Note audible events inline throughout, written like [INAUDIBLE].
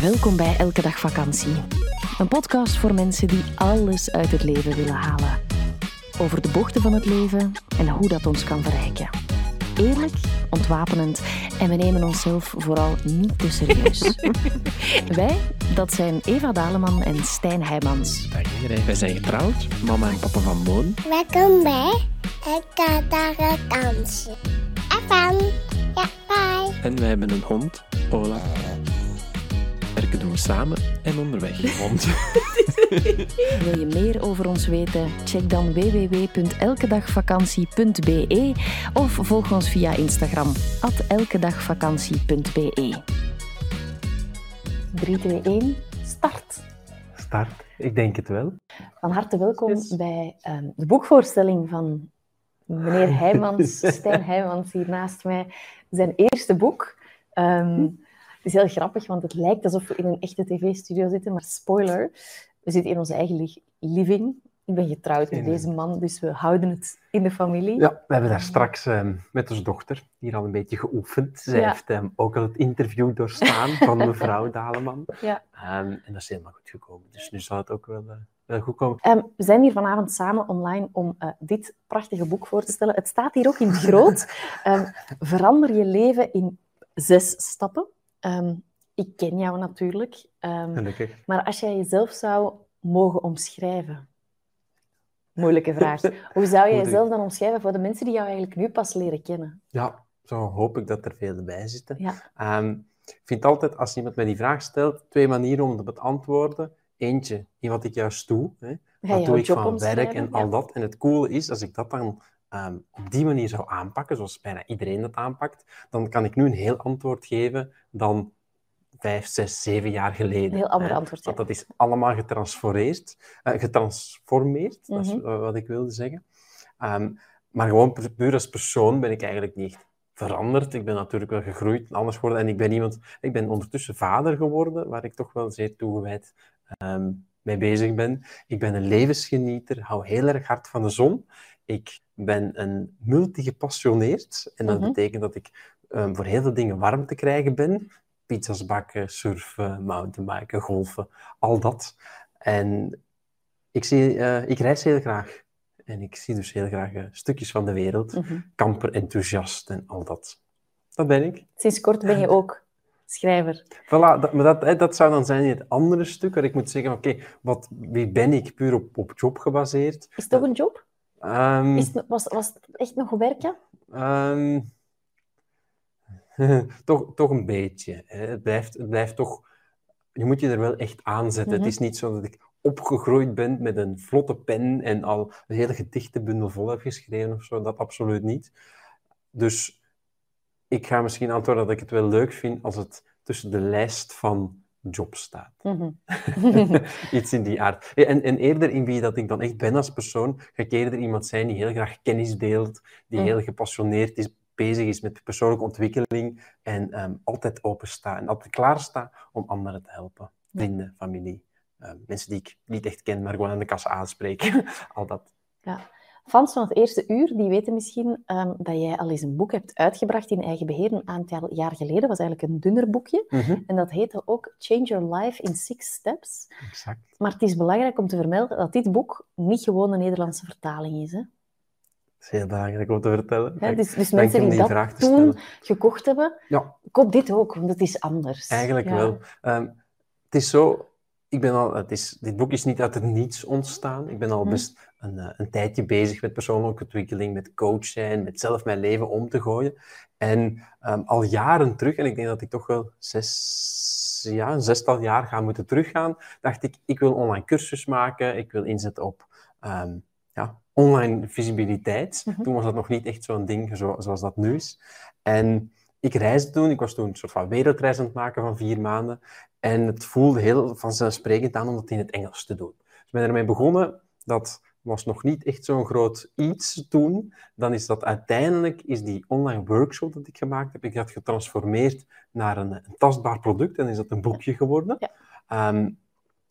Welkom bij Elke Dag Vakantie. Een podcast voor mensen die alles uit het leven willen halen. Over de bochten van het leven en hoe dat ons kan verrijken. Eerlijk, ontwapenend en we nemen onszelf vooral niet te serieus. [LAUGHS] Wij, dat zijn Eva Daleman en Stijn Heijmans. Dag iedereen. Wij zijn getrouwd, mama en papa van Moon. Welkom bij Elke Dag Vakantie. FM. En wij hebben een hond, Ola. Werken doen we samen en onderweg. Hond. [LAUGHS] Wil je meer over ons weten? Check dan www.elkedagvakantie.be of volg ons via Instagram, elkedagvakantie.be. 3, 2, 1, start! Start, ik denk het wel. Van harte welkom Yes. bij ehm, de boekvoorstelling van meneer [LAUGHS] Heijmans, Stijn Heijmans, hier naast mij. Zijn eerste boek. Ehm, het is heel grappig, want het lijkt alsof we in een echte tv-studio zitten, maar spoiler, we zitten in onze eigen li- living. Ik ben getrouwd met deze man, dus we houden het in de familie. Ja, we hebben daar straks ehm, met onze dochter hier al een beetje geoefend. Zij Ja. heeft ehm, ook al het interview doorstaan van [LAUGHS] mevrouw Daleman. Ja. Ehm, en dat is helemaal goed gekomen. Dus nu zal het ook wel, eh, wel goed komen. Ehm, we zijn hier vanavond samen online om eh, dit prachtige boek voor te stellen. Het staat hier ook in het groot. [LAUGHS] Ehm, verander je leven in zes stappen. Ehm, ik ken jou natuurlijk. Gelukkig. maar als jij jezelf zou mogen omschrijven... Moeilijke vraag. [LAUGHS] Hoe zou jij jezelf dan omschrijven voor de mensen die jou eigenlijk nu pas leren kennen? Ja, zo hoop ik dat er veel bij zitten. Ja. Ik vind altijd, als iemand mij die vraag stelt, twee manieren om te beantwoorden. Eentje, in wat ik juist doe. Hè. Wat doe ik van werk en Ja. al dat. En het coole is, als ik dat dan ehm, op die manier zou aanpakken, zoals bijna iedereen dat aanpakt, dan kan ik nu een heel antwoord geven dan vijf, zes, zeven jaar geleden. Een heel ander antwoord. Want dat is allemaal getransformeerd, eh, getransformeerd, dat is Mhm. wat ik wilde zeggen. Ehm, maar gewoon pu- puur als persoon ben ik eigenlijk niet veranderd. Ik ben natuurlijk wel gegroeid en anders geworden. En ik ben iemand, ik ben ondertussen vader geworden, waar ik toch wel zeer toegewijd ehm, mee bezig ben. Ik ben een levensgenieter, hou heel erg hard van de zon. Ik ben een multigepassioneerd. En dat Mhm. betekent dat ik ehm, voor heel veel dingen warm te krijgen ben. Pizza's bakken, surfen, mountainbiken, golfen, al dat. En ik, zie, eh, ik reis heel graag. En ik zie dus heel graag eh, stukjes van de wereld. Mhm. Kamper, enthousiast en al dat. Dat ben ik. Sinds kort ben je ook schrijver. Voilà, dat, maar dat, hè, dat zou dan zijn in het andere stuk, waar ik moet zeggen, oké, wat wie ben ik puur op, op job gebaseerd? Is het ook een job? Ehm, Is het, was, was het echt nog werken? ehm, [LAUGHS] toch, toch een beetje. Hè. Het, blijft, het blijft toch... Je moet je er wel echt aan zetten. Mhm. Het is niet zo dat ik opgegroeid ben met een vlotte pen en al een hele gedichtenbundel vol heb geschreven of zo. Dat absoluut niet. Dus ik ga misschien antwoorden dat ik het wel leuk vind als het tussen de lijst van jobs staat. Mhm. [LAUGHS] Iets in die aard. En, en eerder in wie dat ik dan echt ben als persoon, ga ik eerder iemand zijn die heel graag kennis deelt, die Mm. heel gepassioneerd is, bezig is met persoonlijke ontwikkeling en ehm, altijd open staat en altijd klaar staat om anderen te helpen. Vrienden, familie, ehm, mensen die ik niet echt ken, maar gewoon aan de kassa aanspreken. [LAUGHS] Al dat. Fans van het eerste uur die weten misschien ehm, dat jij al eens een boek hebt uitgebracht in eigen beheer een aantal jaar geleden. Dat was eigenlijk een dunner boekje. En dat heette ook Change Your Life in Six Steps. Exact. Maar het is belangrijk om te vermelden dat dit boek niet gewoon een Nederlandse vertaling is. Hè? Dat is heel belangrijk om te vertellen. Ja, dus, dus mensen die dat toen gekocht hebben, Ja, koop dit ook, want het is anders. Eigenlijk Ja. wel. Ehm, het is zo, ik ben al, het is, dit boek is niet uit het niets ontstaan. Ik ben al Hm. best een, eh, een tijdje bezig met persoonlijke ontwikkeling, met coach zijn, met zelf mijn leven om te gooien. En ehm, al jaren terug, en ik denk dat ik toch wel zes, ja, een zestal jaar ga moeten teruggaan, dacht ik, ik wil online cursus maken, ik wil inzetten op ehm, ja, online visibiliteit. Mhm. Toen was dat nog niet echt zo'n ding zo, zoals dat nu is. En ik reisde toen, ik was toen een soort van wereldreis aan het maken van vier maanden. En het voelde heel vanzelfsprekend aan om dat in het Engels te doen. Dus ik ben ermee begonnen, dat was nog niet echt zo'n groot iets toen. Dan is dat uiteindelijk, is die online workshop dat ik gemaakt heb, ik had getransformeerd naar een, een tastbaar product en is dat een boekje geworden. Ja. Ehm,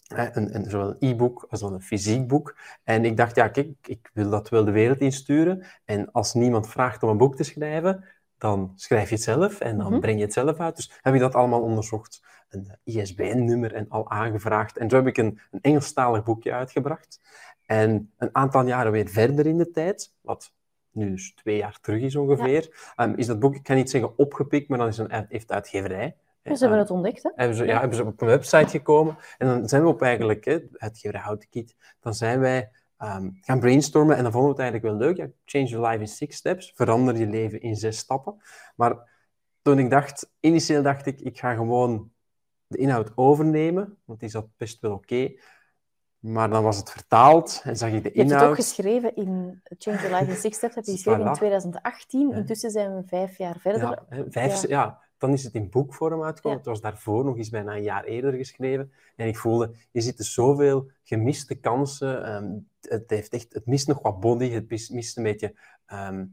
eh, een, een, zowel een e-book als dan een fysiek boek. En ik dacht, ja, kijk, ik wil dat wel de wereld insturen. En als niemand vraagt om een boek te schrijven, dan schrijf je het zelf en dan Mhm. breng je het zelf uit. Dus heb ik dat allemaal onderzocht, een ISBN-nummer en al aangevraagd. En zo heb ik een, een Engelstalig boekje uitgebracht. En een aantal jaren weer verder in de tijd, wat nu dus twee jaar terug is ongeveer, ehm, is dat boek, ik kan niet zeggen opgepikt, maar dan is een, heeft de uitgeverij. Ze hebben ehm, het ontdekt, hè? hebben ze, ja, hebben ze op een website gekomen. En dan zijn we op eigenlijk, hè, uitgeverij Houten Kiet, dan zijn wij ehm, gaan brainstormen. En dan vonden we het eigenlijk wel leuk. Ja, change your life in six steps. Verander je leven in zes stappen. Maar toen ik dacht, initieel dacht ik, ik ga gewoon de inhoud overnemen. Want die zat best wel oké. Maar dan was het vertaald en zag ik de Je hebt het ook inhoud. geschreven in Change Your Life in Six Steps, heb je [LAUGHS] geschreven in Voilà. 2018. Ja. Intussen zijn we vijf jaar verder. Ja, vijf, Ja. ja. dan is het in boekvorm uitgekomen. Ja. Het was daarvoor nog eens bijna een jaar eerder geschreven. En ik voelde, er zitten zoveel gemiste kansen. ehm, het, heeft echt, het mist nog wat body, het mis- mist een beetje ehm,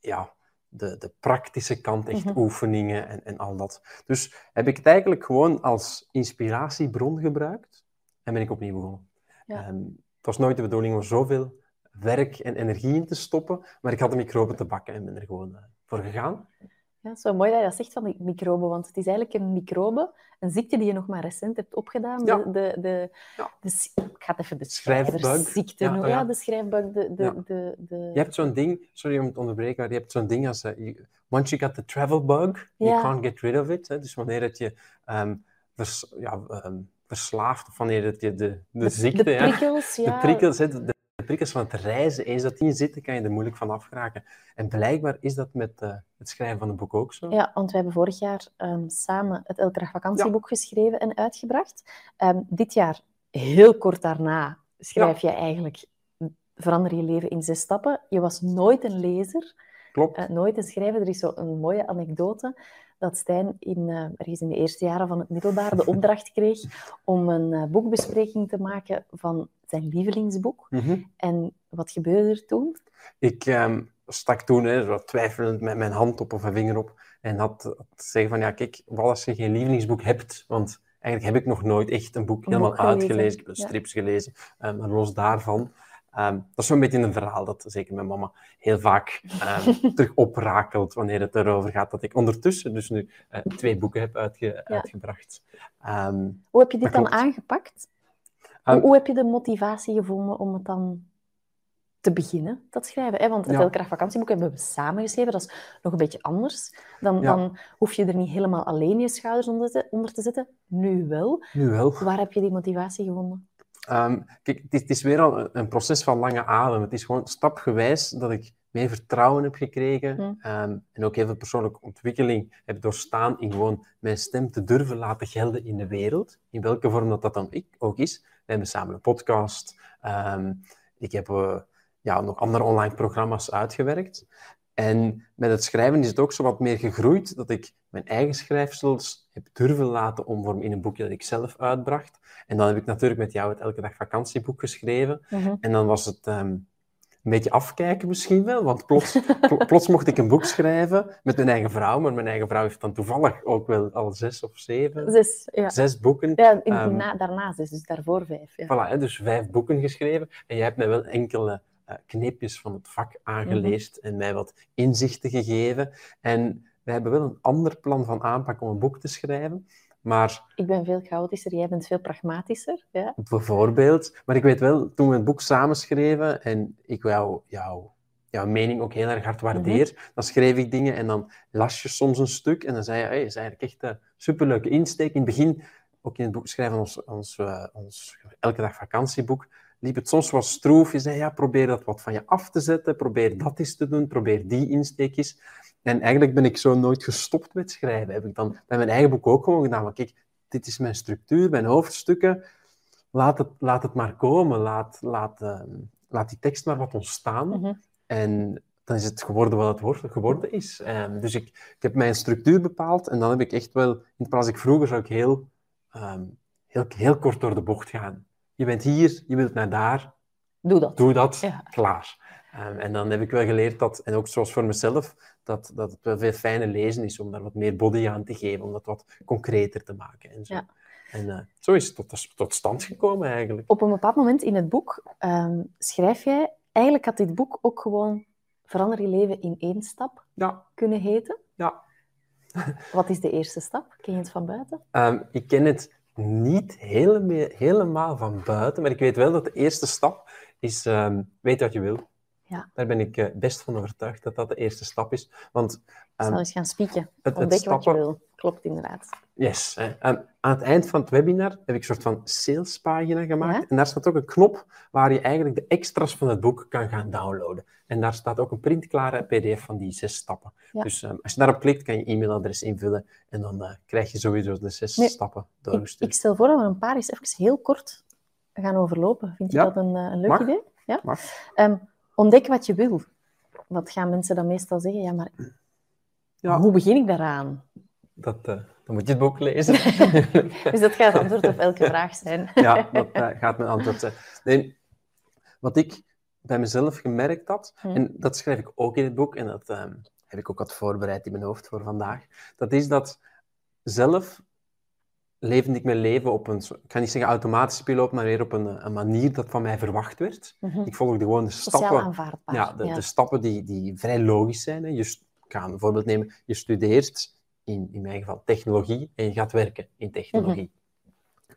ja, de, de praktische kant, echt Mhm. oefeningen en, en al dat. Dus heb ik het eigenlijk gewoon als inspiratiebron gebruikt en ben ik opnieuw begonnen. Ja. Ehm, het was nooit de bedoeling om zoveel werk en energie in te stoppen, maar ik had de microben te bakken en ben er gewoon eh, voor gegaan. Ja, zo mooi dat je dat zegt van die microben, want het is eigenlijk een microbe, een ziekte die je nog maar recent hebt opgedaan. Ja. De, de, de, Ja. de ik ga het even de schrijversziekte Ja, noemen. ja. De schrijfbug. De, de, de, de... Je hebt zo'n ding, sorry om het te onderbreken, maar je hebt zo'n ding als, eh, you- once you got the travel bug, you can't get rid of it. Hè? Dus wanneer het je ehm, vers, ja, ehm, verslaaft, of wanneer het je de, de, de, ziekte, de prikkels, ja. de prikkels, de, de prikkels van het reizen, eens dat die in zitten, kan je er moeilijk van afgeraken. En blijkbaar is dat met eh, het schrijven van een boek ook zo. Ja, want we hebben vorig jaar ehm, samen het Elke Vakantieboek geschreven en uitgebracht. Ehm, dit jaar, heel kort daarna, schrijf je eigenlijk Verander je leven in zes stappen. Je was nooit een lezer, Klopt. eh, nooit een schrijver. Er is zo een mooie anekdote dat Stijn in, eh, ergens in de eerste jaren van het middelbaar de opdracht [LAUGHS] kreeg om een eh, boekbespreking te maken van zijn lievelingsboek. Mhm. En wat gebeurde er toen? Ik ehm, stak toen hè, zo twijfelend met mijn hand op of een vinger op en had, had zeggen van ja, kijk, wat als je geen lievelingsboek hebt, want eigenlijk heb ik nog nooit echt een boek helemaal boek uitgelezen. Ik heb ja. strips gelezen, eh, maar los daarvan. Ehm, dat is zo'n beetje een verhaal dat zeker mijn mama heel vaak ehm, [LAUGHS] terug oprakelt wanneer het erover gaat dat ik ondertussen dus nu eh, twee boeken heb uitge- uitgebracht. Ehm, Hoe heb je dit dan aangepakt? Hoe, hoe heb je de motivatie gevonden om het dan te beginnen, dat schrijven? Hè? Want het Ja. Dag Vakantieboek hebben we samen geschreven. Dat is nog een beetje anders. Dan, Ja. dan hoef je er niet helemaal alleen je schouders onder te, onder te zetten. Nu wel. nu wel. Waar heb je die motivatie gevonden? Ehm, kijk, het is, het is weer al een, proces van lange adem. Het is gewoon stapgewijs dat ik meer vertrouwen heb gekregen Hm. ehm, en ook heel veel persoonlijke ontwikkeling heb doorstaan in gewoon mijn stem te durven laten gelden in de wereld, in welke vorm dat, dat dan ik ook is. We hebben samen een podcast, ehm, ik heb eh, ja, nog andere online programma's uitgewerkt. En met het schrijven is het ook zo wat meer gegroeid, dat ik mijn eigen schrijfsels heb durven laten omvormen in een boekje dat ik zelf uitbracht. En dan heb ik natuurlijk met jou het Elke Dag Vakantieboek geschreven. Mhm. En dan was het ehm, een beetje afkijken misschien wel, want plots, pl- [LAUGHS] plots mocht ik een boek schrijven met mijn eigen vrouw, maar mijn eigen vrouw heeft dan toevallig ook wel al zes of zeven, Zes, ja. zes boeken. Ja, in, Ehm, na, daarnaast is dus daarvoor vijf. Ja. Voilà, hè, dus vijf boeken geschreven. En jij hebt mij wel enkele eh, kneepjes van het vak aangeleerd en mij wat inzichten gegeven. En we hebben wel een ander plan van aanpak om een boek te schrijven. Maar Ik ben veel chaotischer, jij bent veel pragmatischer. Ja. bijvoorbeeld, maar ik weet wel, toen we het boek samenschreven en ik jou, jou, jouw mening ook heel erg hard waardeer, dan schreef ik dingen en dan las je soms een stuk en dan zei je, hey, is eigenlijk echt een superleuke insteek. In het begin, ook in het boek schrijven, ons, ons, eh, ons elke dag vakantieboek, liep het soms wat stroef. Je zei, ja, probeer dat wat van je af te zetten, probeer dat eens te doen, probeer die insteekjes. En eigenlijk ben ik zo nooit gestopt met schrijven. Heb ik dan bij mijn eigen boek ook gewoon gedaan. Maar kijk, dit is mijn structuur, mijn hoofdstukken. Laat het, laat het maar komen. Laat, laat, ehm, laat die tekst maar wat ontstaan. Mhm. En dan is het geworden wat het geworden is. Ehm, dus ik, ik heb mijn structuur bepaald. En dan heb ik echt wel... In plaats ik vroeger zou ik heel, ehm, heel, heel kort door de bocht gaan. Je bent hier, je wilt naar daar. Doe dat. Doe dat, Ja. klaar. Ehm, en dan heb ik wel geleerd dat, en ook zoals voor mezelf, dat, dat het wel veel fijner lezen is om daar wat meer body aan te geven, om dat wat concreter te maken. En zo, Ja. en, eh, zo is het tot, tot stand gekomen eigenlijk. Op een bepaald moment in het boek ehm, schrijf jij... Eigenlijk had dit boek ook gewoon Verander je leven in één stap Ja, kunnen heten. Ja. Wat is de eerste stap? Ken je het van buiten? Ehm, ik ken het niet helemaal, van buiten, maar ik weet wel dat de eerste stap is ehm, weet wat je wil. Ja. Daar ben ik eh, best van overtuigd dat dat de eerste stap is. Want Ik ehm, zal eens gaan spieken. Ontdek wat je wil. Klopt inderdaad. Yes. hè. Ehm, aan het eind van het webinar heb ik een soort van salespagina gemaakt. Ja. En daar staat ook een knop waar je eigenlijk de extra's van het boek kan gaan downloaden. En daar staat ook een printklare pdf van die zes stappen. Ja. Dus ehm, als je daarop klikt, kan je e-mailadres invullen. En dan eh, krijg je sowieso de zes Nee, stappen Ik, doorgestuurd. ik stel voor dat we een paar eens even heel kort gaan overlopen. Vind je dat een, eh, een leuk Mag. idee? Ja? Mag. Ontdek wat je wil. Wat gaan mensen dan meestal zeggen? Ja, maar Ja. hoe begin ik daaraan? Dat, eh, dan moet je het boek lezen. [LAUGHS] Dus dat gaat het antwoord op elke vraag zijn. ja, dat eh, gaat mijn antwoord zijn. Nee, wat ik bij mezelf gemerkt had, Hm. en dat schrijf ik ook in het boek, en dat ehm, heb ik ook wat voorbereid in mijn hoofd voor vandaag, dat is dat zelf leefde ik mijn leven op een, ik ga niet zeggen automatische piloot, maar weer op een, een manier dat van mij verwacht werd. Mhm. Ik volgde gewoon de Sociaal stappen, aanvaardbaar. ja, de, de stappen die, die vrij logisch zijn. Hè. Je ik ga een voorbeeld nemen, je studeert, in, in mijn geval technologie, en je gaat werken in technologie.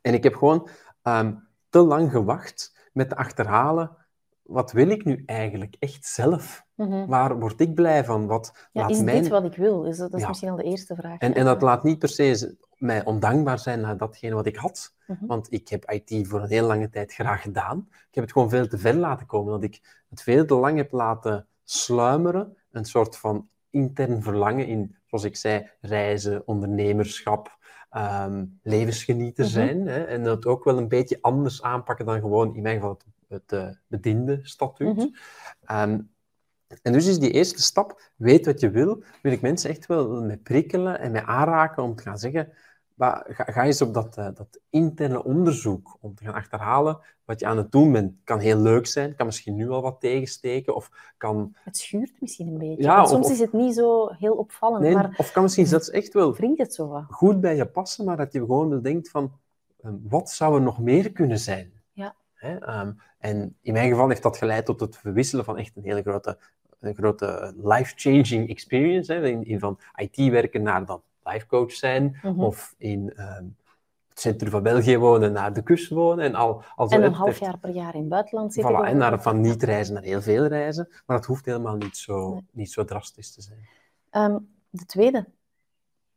En ik heb gewoon ehm, te lang gewacht met te achterhalen, wat wil ik nu eigenlijk echt zelf? Mhm. Waar word ik blij van? Wat Ja, laat is mijn... dit wat ik wil? Is dat, dat is Ja. misschien al de eerste vraag. En, ja. en dat laat niet per se mij ondankbaar zijn naar datgene wat ik had. Mhm. Want ik heb IT voor een heel lange tijd graag gedaan. Ik heb het gewoon veel te ver laten komen. Dat ik het veel te lang heb laten sluimeren. Een soort van intern verlangen in, zoals ik zei, reizen, ondernemerschap, ehm, levensgenieter Mhm. zijn. Hè? En dat ook wel een beetje anders aanpakken dan gewoon, in mijn geval, het, het eh, bediende statuut. Mhm. Ehm, en dus is die eerste stap, weet wat je wil, wil ik mensen echt wel mee prikkelen en mee aanraken om te gaan zeggen, ga, ga eens op dat, eh, dat interne onderzoek om te gaan achterhalen wat je aan het doen bent. Kan heel leuk zijn, kan misschien nu al wat tegensteken, of kan, Het schuurt misschien een beetje. Ja, of- soms of- is het niet zo heel opvallend, nee, maar of kan misschien zelfs echt wel het zo wat? goed bij je passen, maar dat je gewoon wel denkt van, ehm, wat zou er nog meer kunnen zijn? Ja. Hè, ehm, en in mijn geval heeft dat geleid tot het verwisselen van echt een hele grote, een grote life-changing experience. Hè, in, in van IT werken naar dan life coach zijn, Mhm. of in ehm, het centrum van België wonen naar de kust wonen. En, al, al zo En een half jaar per jaar in het buitenland zitten. Voilà, en naar, van niet reizen naar heel veel reizen. Maar dat hoeft helemaal niet zo, Nee. niet zo drastisch te zijn. Ehm, de, tweede,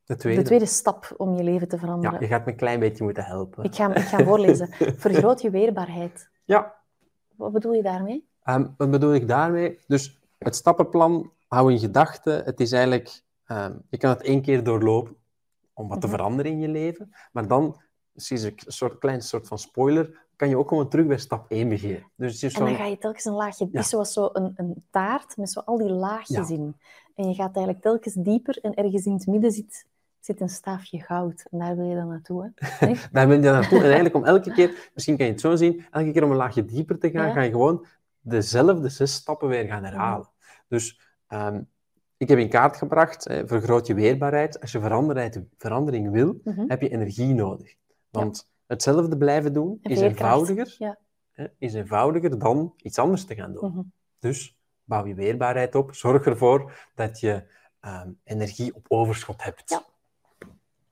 De tweede. de tweede stap om je leven te veranderen. Ja, je gaat me een klein beetje moeten helpen. Ik, ga, ik ga voorlezen. [LAUGHS] Vergroot je weerbaarheid. Ja, Wat bedoel je daarmee? Ehm, wat bedoel ik daarmee? Dus het stappenplan, hou in gedachten. Het is eigenlijk, ehm, je kan het één keer doorlopen om wat te Mhm. veranderen in je leven. Maar dan, precies een soort, klein soort van spoiler, kan je ook gewoon terug bij stap 1 beginnen. Dus En dan ga je telkens een laagje... Ja. is zoals zo een, een taart met zo al die laagjes Ja. in. En je gaat eigenlijk telkens dieper en ergens in het midden zit, zit een staafje goud. En daar wil je dan naartoe, hè? [LAUGHS] Nee? daar ben je naartoe. En [LAUGHS] eigenlijk om elke keer, misschien kan je het zo zien, elke keer om een laagje dieper te gaan, Ja. ga je gewoon dezelfde zes stappen weer gaan herhalen. Dus ehm, ik heb in kaart gebracht, hè, vergroot je weerbaarheid. Als je verandering wil, Mhm. heb je energie nodig. Want hetzelfde blijven doen En is eenvoudiger, Ja. is eenvoudiger dan iets anders te gaan doen. Mhm. Dus bouw je weerbaarheid op. Zorg ervoor dat je ehm, energie op overschot hebt. Ja.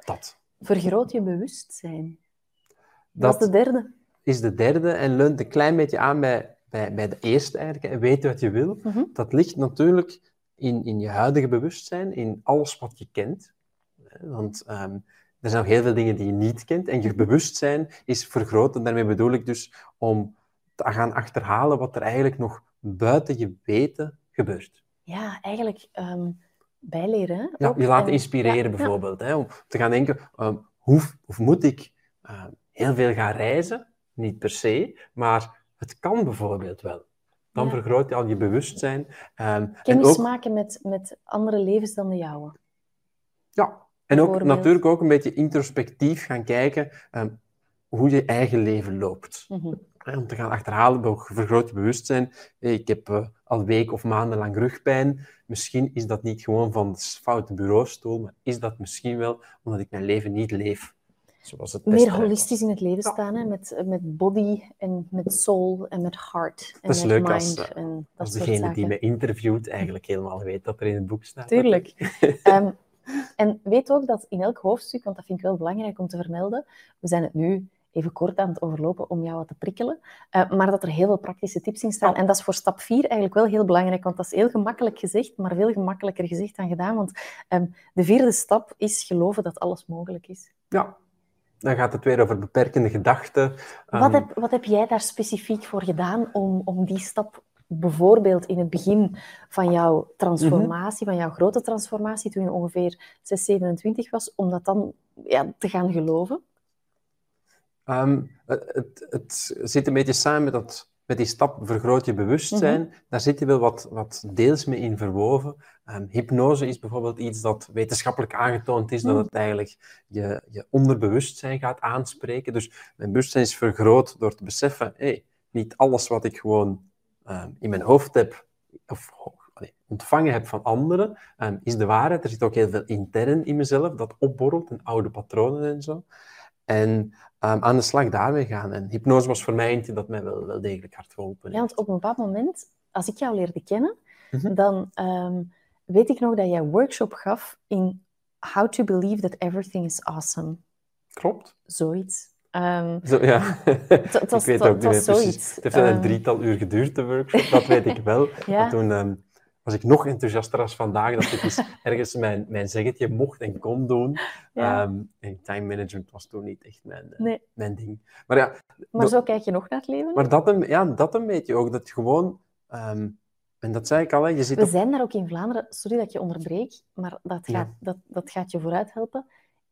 Dat. Vergroot je bewustzijn. Dat, Dat is de derde. is de derde en leunt een klein beetje aan bij, bij, bij de eerste eigenlijk. En weet wat je wil. Mhm. Dat ligt natuurlijk in, in je huidige bewustzijn, in alles wat je kent. Want ehm, er zijn nog heel veel dingen die je niet kent. En je bewustzijn is vergroot. En daarmee bedoel ik dus om te gaan achterhalen wat er eigenlijk nog buiten je weten gebeurt. Ja, eigenlijk ehm, bijleren. Ja, je laten En- inspireren ja, ja. bijvoorbeeld. Hè, om te gaan denken, ehm, hoe, of moet ik heel veel gaan reizen? Niet per se, maar het kan bijvoorbeeld wel. Dan Ja. vergroot je al je bewustzijn. ehm, en Kennis ook, maken met, met andere levens dan de jouwe. ja, en ook natuurlijk ook een beetje introspectief gaan kijken ehm, hoe je eigen leven loopt. Mhm. Hè, Om te gaan achterhalen, ook vergroot je bewustzijn. Ik heb eh, al weken of maanden lang rugpijn. Misschien is dat niet gewoon van de foute bureaustoel, maar is dat misschien wel omdat ik mijn leven niet leef. Zoals het meer holistisch in het leven Ja. staan, hè? Met, met body en met soul en met heart en Dat is met leuk mind als, eh, en dat Als soort degene zaken. die me interviewt eigenlijk helemaal weet dat er in het boek staat. Tuurlijk. [LAUGHS] Ehm, en weet ook dat in elk hoofdstuk, want dat vind ik wel belangrijk om te vermelden, we zijn het nu even kort aan het overlopen om jou wat te prikkelen, eh, maar dat er heel veel praktische tips in staan. En dat is voor stap 4 eigenlijk wel heel belangrijk, want dat is heel gemakkelijk gezegd, maar veel gemakkelijker gezegd dan gedaan. Want ehm, de vierde stap is geloven dat alles mogelijk is. Ja, dan gaat het weer over beperkende gedachten. Wat Ehm, heb, wat heb jij daar specifiek voor gedaan om, om die stap, bijvoorbeeld in het begin van jouw transformatie, van jouw grote transformatie, toen je ongeveer 6, 27 was, om dat dan ja, te gaan geloven? Ehm, het, het, het zit een beetje samen met, dat, met die stap vergroot je bewustzijn. Daar zit je wel wat, wat deels mee in verwoven. Ehm, hypnose is bijvoorbeeld iets dat wetenschappelijk aangetoond is, dat Mm. het eigenlijk je, je onderbewustzijn gaat aanspreken. Dus mijn bewustzijn is vergroot door te beseffen, hey, niet alles wat ik gewoon ehm, in mijn hoofd heb, of ontvangen heb van anderen, ehm, is de waarheid. Er zit ook heel veel intern in mezelf, dat opborrelt, en oude patronen en zo. En ehm, aan de slag daarmee gaan. En hypnose was voor mij eentje dat mij wel, wel degelijk hard geholpen Ja, want op een bepaald moment, als ik jou leerde kennen, Mhm. dan ehm, weet ik nog dat jij een workshop gaf in How to Believe That Everything is Awesome. Klopt. Zoiets. Ehm, Zo, ja. [LAUGHS] [LAUGHS] ik was- weet ook niet was meer precies. zoiets. Het heeft een drietal uur geduurd, de workshop, dat weet ik wel. [LAUGHS] ja, toen was ik nog enthousiaster als vandaag, dat ik eens [LAUGHS] ergens mijn, mijn zeggetje mocht en kon doen. ja. Ehm, en time management was toen niet echt mijn, eh, mijn ding. Maar ja, maar zo kijk je nog naar het leven. maar dat een, ja, dat een beetje ook. Dat gewoon... ehm, en dat zei ik al, hè, je zit We op... zijn daar ook in Vlaanderen, sorry dat ik je onderbreek, maar dat Ja. gaat, dat, dat gaat je vooruit helpen.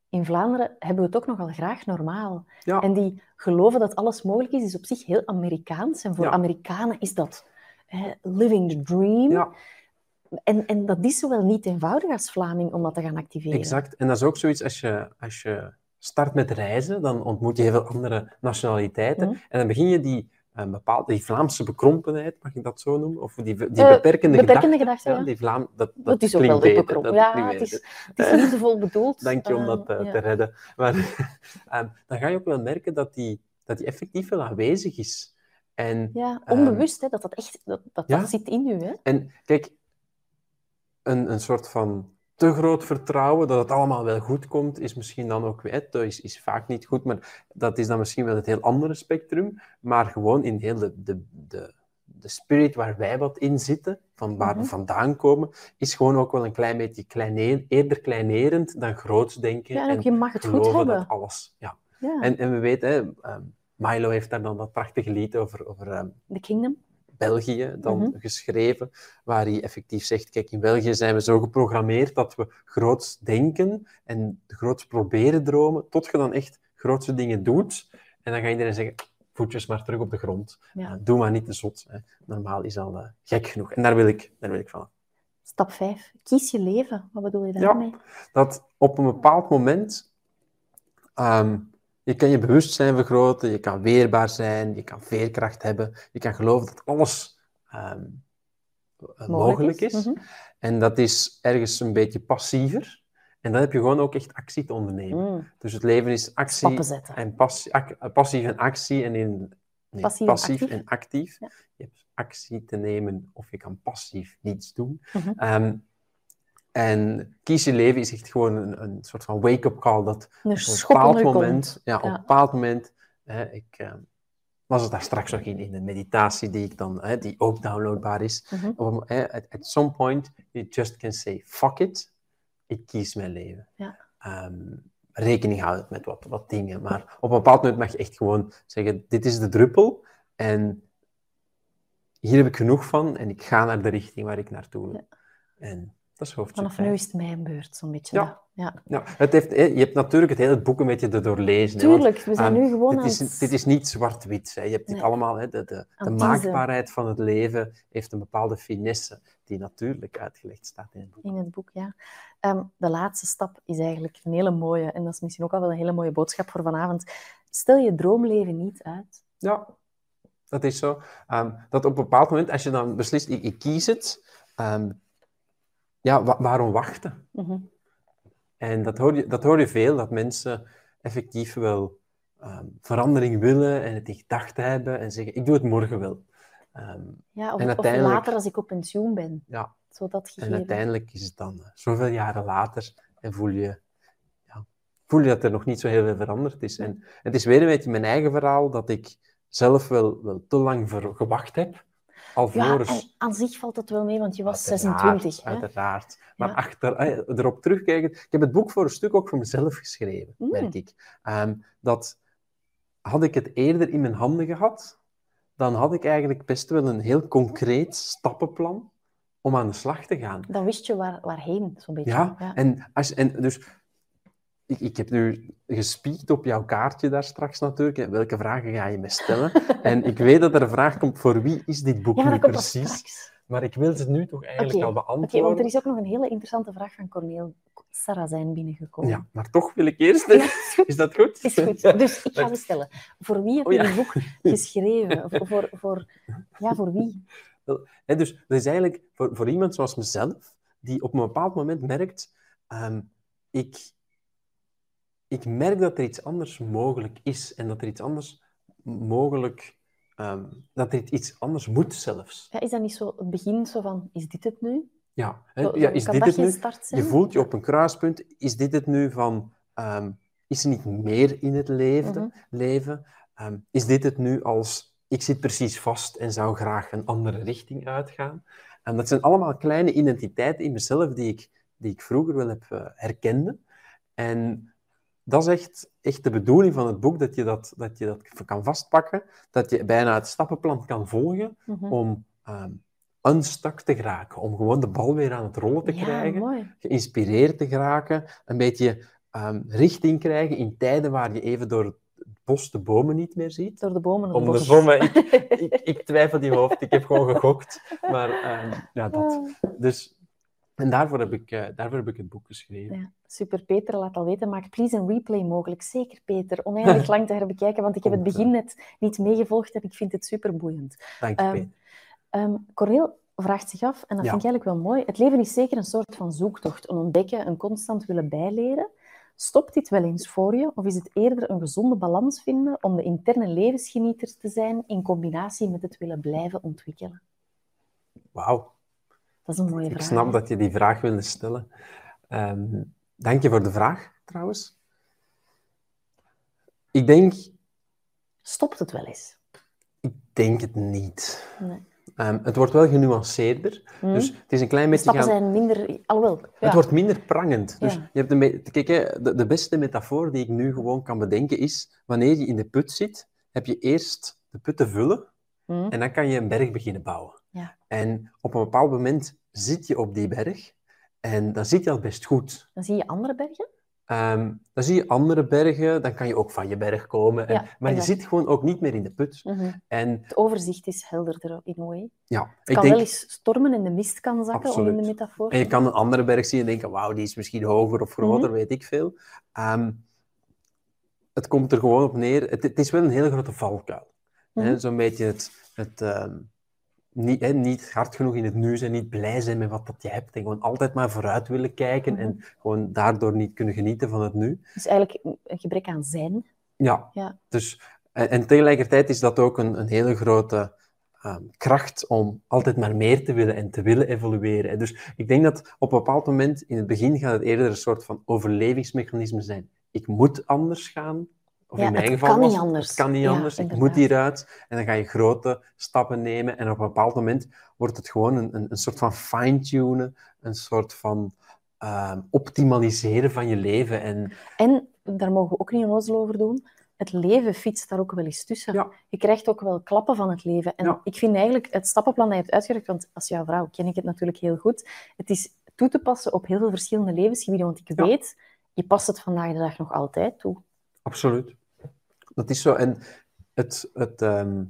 In Vlaanderen hebben we het ook nogal graag normaal. Ja. En die geloven dat alles mogelijk is, is op zich heel Amerikaans. En voor. Amerikanen is dat hè, living the dream. En, en dat is zowel niet eenvoudig als Vlaming om dat te gaan activeren. Exact. En dat is ook zoiets als je, als je start met reizen, dan ontmoet je heel veel andere nationaliteiten. Mhm. En dan begin je die, eh, bepaalde, die Vlaamse bekrompenheid, mag ik dat zo noemen? Of die, die Eh, beperkende, beperkende gedachten. gedachten, ja. die Vlaam, dat, dat, Dat is ook wel bekrompen. dat Ja, het is, het is liefdevol bedoeld. [LAUGHS] Dank je om dat eh, ja. te redden. Maar [LAUGHS] ehm, dan ga je ook wel merken dat die, dat die effectief wel aanwezig is. En Ja, Ehm, onbewust, hè, dat dat echt dat, dat, ja. dat zit in u. Hè? En kijk, een, een soort van te groot vertrouwen dat het allemaal wel goed komt, is misschien dan ook weer, dat is, is vaak niet goed, maar dat is dan misschien wel het heel andere spectrum. Maar gewoon in heel de, de, de, de spirit waar wij wat in zitten, van waar we Mhm. vandaan komen, is gewoon ook wel een klein beetje kleine, eerder kleinerend dan groots denken. Ja, en je mag het goed hebben. dat alles. Ja. Ja. En, en we weten, hè, ehm, Milo heeft daar dan dat prachtige lied over, over ehm, The Kingdom. België dan Mhm. geschreven, waar hij effectief zegt, kijk, in België zijn we zo geprogrammeerd dat we groots denken en groots proberen dromen, tot je dan echt grootse dingen doet. En dan gaat iedereen zeggen, voetjes maar terug op de grond. Ja. Eh, doe maar niet te zot. Hè. Normaal is al eh, gek genoeg. En daar wil ik, daar wil ik van. Stap 5. Kies je leven. Wat bedoel je Ja. daarmee? Dat op een bepaald moment, ehm, je kan je bewustzijn vergroten, je kan weerbaar zijn, je kan veerkracht hebben, je kan geloven dat alles ehm, eh, mogelijk is. Mhm. En dat is ergens een beetje passiever. En dan heb je gewoon ook echt actie te ondernemen. Mm. Dus het leven is actie en passie, eh, passief en actie. En in, nee, Passief en actief. en actief. Ja. Je hebt actie te nemen of je kan passief niets doen. Mhm. Ehm, en kies je leven is echt gewoon een, een soort van wake-up call. Dat Een op een bepaald moment, ja, op Ja. een bepaald moment, hè, ik eh, was het daar straks nog in, in de meditatie die ik dan, hè, die ook downloadbaar is. Mhm. Op hè, at, at some point, you just can say, fuck it, ik kies mijn leven. Ja. Ehm, rekening houden met wat, wat dingen, maar op een bepaald moment mag je echt gewoon zeggen, dit is de druppel en hier heb ik genoeg van en ik ga naar de richting waar ik naartoe wil. Ja. En dat is hoofdstuk Vanaf nu is het mijn beurt, zo'n beetje. Ja. ja. Ja, het heeft, je hebt natuurlijk het hele boek een beetje te doorlezen. hè, want, Tuurlijk, we zijn nu gewoon dit aan is, het... dit is niet zwart-wit. hè. Je hebt dit Nee. allemaal, hè, de, de, de maakbaarheid van het leven heeft een bepaalde finesse die natuurlijk uitgelegd staat in het boek. In het boek, ja. Ehm, de laatste stap is eigenlijk een hele mooie, en dat is misschien ook al wel een hele mooie boodschap voor vanavond. Stel je droomleven niet uit. Ja, dat is zo. Ehm, dat op een bepaald moment, als je dan beslist, ik, ik kies het, ehm, ja, wa- waarom wachten? Mhm. En dat hoor, je, dat hoor je veel, dat mensen effectief wel ehm, verandering willen en het in gedachten hebben en zeggen, ik doe het morgen wel. Ehm, Ja, of, En of later als ik op pensioen ben. ja, Zo dat en uiteindelijk is het dan eh, zoveel jaren later en voel je, ja, voel je dat er nog niet zo heel veel veranderd is. En het is weer een beetje mijn eigen verhaal dat ik zelf wel, wel te lang voor gewacht heb. Ja, Alvorens... aan zich valt het wel mee, want je was Uiteraard, 26. Hè? Uiteraard. Maar Ja. achter, erop terugkijken... Ik heb het boek voor een stuk ook voor mezelf geschreven, Mm. merk ik. Ehm, dat had ik het eerder in mijn handen gehad, dan had ik eigenlijk best wel een heel concreet stappenplan om aan de slag te gaan. Dan wist je waar, waarheen, zo'n beetje. Ja, En, als, en dus... Ik, ik heb nu gespiekt op jouw kaartje daar straks natuurlijk. Welke vragen ga je me stellen? [LAUGHS] en ik weet dat er een vraag komt, voor wie is dit boek Ja, nu precies? Maar ik wil het nu toch eigenlijk Oké, al Oké, beantwoorden. want er is ook nog een hele interessante vraag van Corneel Sarrazijn binnengekomen. Ja, maar toch wil ik eerst... Ja. Is dat goed? Is goed. Dus ik ga ze stellen. Voor wie heb Oh, je ja. dit boek [LAUGHS] geschreven? Voor, voor, voor, ja, voor wie? Hè, dus dat is eigenlijk voor, voor iemand zoals mezelf, die op een bepaald moment merkt, ehm, ik, ik merk dat er iets anders mogelijk is en dat er iets anders mogelijk, ehm, dat er iets anders moet zelfs. Ja, is dat niet zo het begin zo van, is dit het nu? Ja, hè, Zo- ja is kan dit dat het nu? start zijn? Je voelt je op een kruispunt, is dit het nu van, ehm, is er niet meer in het leven? Mhm. leven? Ehm, is dit het nu als, ik zit precies vast en zou graag een andere richting uitgaan? En dat zijn allemaal kleine identiteiten in mezelf die ik, die ik vroeger wel heb eh, herkende. En dat is echt, echt de bedoeling van het boek, dat je dat, dat je dat kan vastpakken, dat je bijna het stappenplan kan volgen Mhm. om ehm unstuck te geraken, om gewoon de bal weer aan het rollen te ja, krijgen mooi. geïnspireerd te geraken, een beetje ehm, richting krijgen in tijden waar je even door het bos de bomen niet meer ziet. Door de bomen Om de ik, [LAUGHS] ik, ik twijfel die hoofd, ik heb gewoon gegokt. Maar ehm, ja, dat. Dus, en daarvoor heb, ik, eh, daarvoor heb ik het boek geschreven. Ja, super. Peter laat al weten, maak please een replay mogelijk. Zeker, Peter. Oneindig [LAUGHS] lang te herbekijken, want ik heb het Komt, begin net niet meegevolgd en ik vind het super boeiend. Dank je, Peter. Corneel vraagt zich af, en dat Ja. vind ik eigenlijk wel mooi, het leven is zeker een soort van zoektocht, een ontdekken, een constant willen bijleren. Stopt dit wel eens voor je, of is het eerder een gezonde balans vinden om de interne levensgenieter te zijn in combinatie met het willen blijven ontwikkelen? Wauw, Dat is een mooie ik vraag. snap hè? dat je die vraag wilde stellen. Ehm, dank je voor de vraag, trouwens. Ik denk, Stopt het wel eens? ik denk het niet. Nee. Ehm, het wordt wel genuanceerder. Hm? Dus het is een klein beetje stappen gaan... zijn minder... Alhoewel, ja. Het wordt minder prangend. Dus je hebt een Kijk, hè, de, de beste metafoor die ik nu gewoon kan bedenken is, wanneer je in de put zit, heb je eerst de put te vullen Hm? en dan kan je een berg beginnen bouwen. Ja. En op een bepaald moment zit je op die berg en dan zit je al best goed. Dan zie je andere bergen. Ehm, dan zie je andere bergen, dan kan je ook van je berg komen. En, Ja, maar je zit gewoon ook niet meer in de put. Mhm. En Het overzicht is helderder in way. ja, Het ik kan denk... wel eens stormen en de mist kan zakken, om in de Absoluut. metafoor En je kan een andere berg zien en denken, wauw, die is misschien hoger of groter, Mhm. weet ik veel. Ehm, het komt er gewoon op neer. Het, het is wel een hele grote valkuil. hè. Mhm. Zo'n beetje het, het ehm, niet, hè, niet hard genoeg in het nu zijn, niet blij zijn met wat dat je hebt. En gewoon altijd maar vooruit willen kijken Mhm. en gewoon daardoor niet kunnen genieten van het nu. Dus eigenlijk een gebrek aan zijn. Ja, Ja. dus... En, en tegelijkertijd is dat ook een, een hele grote ehm, kracht om altijd maar meer te willen en te willen evolueren. Dus ik denk dat op een bepaald moment, in het begin, gaat het eerder een soort van overlevingsmechanisme zijn. Ik moet anders gaan. Of Ja, in mijn het geval kan was niet anders. Het kan niet Ja, anders. Ik moet hieruit. En dan ga je grote stappen nemen. En op een bepaald moment wordt het gewoon een, een, een soort van fine-tunen. Een soort van ehm, optimaliseren van je leven. En En, daar mogen we ook niet onnozel over doen, het leven fietst daar ook wel eens tussen. Ja. Je krijgt ook wel klappen van het leven. En ik vind eigenlijk het stappenplan dat je hebt uitgewerkt, want als jouw vrouw ken ik het natuurlijk heel goed, het is toe te passen op heel veel verschillende levensgebieden, want ik weet, je past het vandaag de dag nog altijd toe. Absoluut. Dat is zo. En het, het ehm,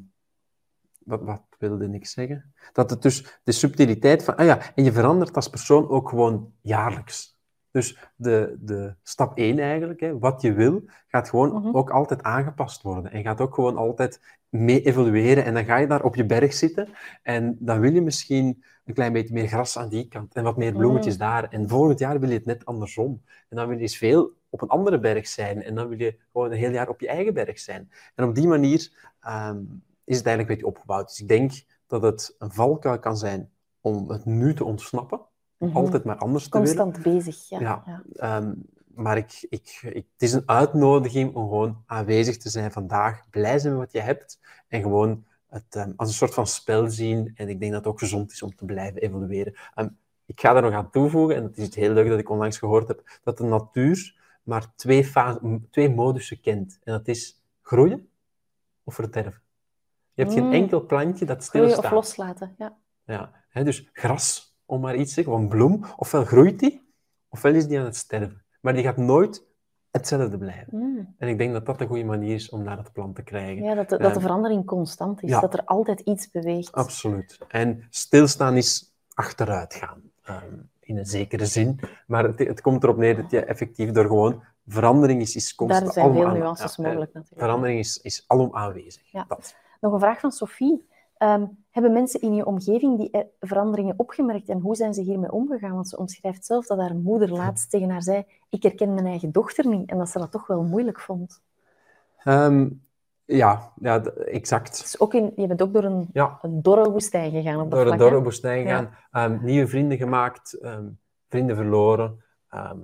wat, wat wilde ik zeggen? Dat het dus de subtiliteit van, ah ja, en je verandert als persoon ook gewoon jaarlijks. Dus de, de stap 1 eigenlijk, hè, wat je wil, gaat gewoon Mhm. ook altijd aangepast worden. En gaat ook gewoon altijd mee evolueren. En dan ga je daar op je berg zitten en dan wil je misschien een klein beetje meer gras aan die kant en wat meer bloemetjes Mm. daar. En volgend jaar wil je het net andersom. En dan wil je eens veel op een andere berg zijn. En dan wil je gewoon een heel jaar op je eigen berg zijn. En op die manier ehm, is het eigenlijk een beetje opgebouwd. Dus ik denk dat het een valkuil kan zijn om het nu te ontsnappen. Mhm. Altijd maar anders te willen. Constant bezig, ja. Ja. Ehm, maar ik, ik, ik, het is een uitnodiging om gewoon aanwezig te zijn vandaag, blij zijn met wat je hebt en gewoon het ehm, als een soort van spel zien. En ik denk dat het ook gezond is om te blijven evolueren. Ehm, ik ga daar nog aan toevoegen, en het is iets heel leuk dat ik onlangs gehoord heb, dat de natuur maar twee, fa- m- twee modussen kent. En dat is groeien of verderven. Je hebt Mm. geen enkel plantje dat Groeien stilstaat. of loslaten, ja. Ja, hè, dus gras, om maar iets te zeggen, een bloem, ofwel groeit die, ofwel is die aan het sterven. Maar die gaat nooit hetzelfde blijven. Mm. En ik denk dat dat een goede manier is om naar het plan te krijgen. Ja, dat de, dat de Ehm, verandering constant is, ja. dat er altijd iets beweegt. Absoluut. En stilstaan is achteruit gaan, ehm, in een zekere zin. Maar het, het komt erop neer dat je effectief door gewoon... Verandering is, is constant... Daar zijn veel nuances ja, eh, mogelijk natuurlijk. Verandering is, is alom aanwezig. Ja. Dat. Nog een vraag van Sophie. Ehm, hebben mensen in je omgeving die eh, veranderingen opgemerkt en hoe zijn ze hiermee omgegaan? Want ze omschrijft zelf dat haar moeder laatst tegen haar zei: Ik herken mijn eigen dochter niet. En dat ze dat toch wel moeilijk vond. Ehm, ja, ja, exact. Dus ook in, je bent ook door een, Ja, een dorre woestijn gegaan op dat door vlak, hè? dorre woestijn gegaan, ehm, nieuwe vrienden gemaakt, vrienden verloren, ehm,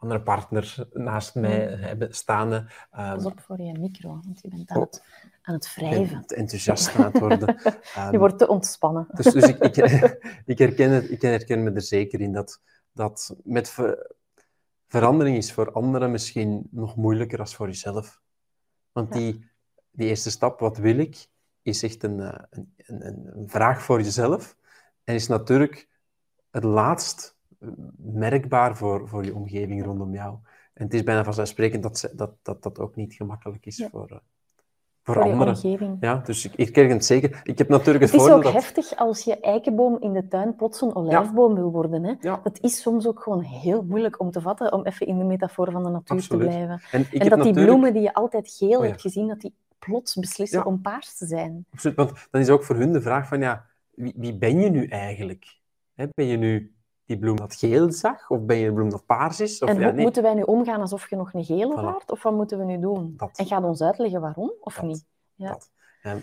andere partner naast mij hebben staan. ehm, Pas op voor je micro, want je bent Oh. aan het, aan het wrijven. enthousiast aan het worden. [LAUGHS] Ehm, Je wordt te ontspannen. Dus, dus ik, ik, [LAUGHS] ik, herken het, ik herken me er zeker in dat, dat met ver- verandering is voor anderen misschien nog moeilijker dan voor jezelf. Want Ja. die, die eerste stap, wat wil ik, is echt een, eh, een, een, een vraag voor jezelf. En is natuurlijk het laatst eh, merkbaar voor, voor je omgeving rondom jou. En het is bijna vanzelfsprekend dat ze- dat, dat, dat ook niet gemakkelijk is Ja. voor, eh, voor, Voor anderen. omgeving. Ja, dus ik, ik het zeker. Ik heb natuurlijk het, Het is voordeel ook dat... heftig als je eikenboom in de tuin plots een olijfboom wil worden. Hè? Ja. Dat is soms ook gewoon heel moeilijk om te vatten, om even in de metafoor van de natuur Absoluut. te blijven. En, en dat die natuurlijk- bloemen die je altijd geel Oh hebt gezien, dat die plots beslissen om paars te zijn. Absoluut, want dan is ook voor hun de vraag van, ja, wie, wie ben je nu eigenlijk? Ben je nu die bloem dat geel zag, of ben je de bloem dat paars is? Of, en ja, nee. moeten wij nu omgaan alsof je nog een gele Voilà. Of wat moeten we nu doen? Dat. En gaat ons uitleggen waarom of Dat. niet? Ja. Dat.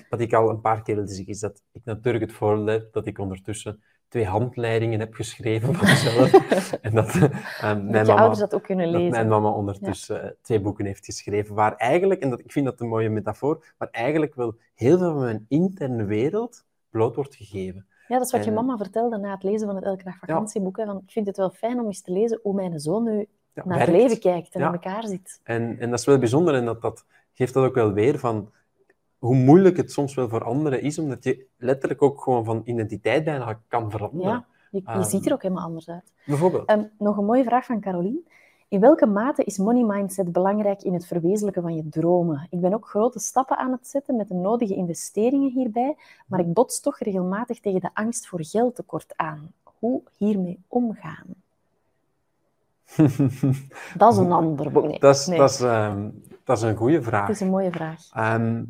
Wat ik al een paar keer wilde zeggen, is dat ik natuurlijk het voordeel heb dat ik ondertussen twee handleidingen heb geschreven van mezelf. [LAUGHS] en dat, ehm, mijn, Dat mama, ouders dat ook kunnen dat lezen. mijn mama ondertussen eh, twee boeken heeft geschreven, waar eigenlijk, en dat, ik vind dat een mooie metafoor, waar eigenlijk wel heel veel van mijn interne wereld bloot wordt gegeven. Ja, dat is wat je En- mama vertelde na het lezen van het Elke Dag vakantieboek. Van, ik vind het wel fijn om eens te lezen hoe mijn zoon nu Ja, naar het leven kijkt en Ja. in elkaar zit. En, en dat is wel bijzonder en dat, dat geeft dat ook wel weer van hoe moeilijk het soms wel voor anderen is, omdat je letterlijk ook gewoon van identiteit bijna kan veranderen. Ja, je, je Ehm. ziet er ook helemaal anders uit. Bijvoorbeeld. Ehm, nog een mooie vraag van Caroline. In welke mate is money mindset belangrijk in het verwezenlijken van je dromen? Ik ben ook grote stappen aan het zetten met de nodige investeringen hierbij, maar ik bots toch regelmatig tegen de angst voor geldtekort aan. Hoe hiermee omgaan? [LAUGHS] Dat is een ander boek. Nee, dat, is, nee, dat, is, ehm, dat is een goede vraag. is een mooie vraag. Ehm,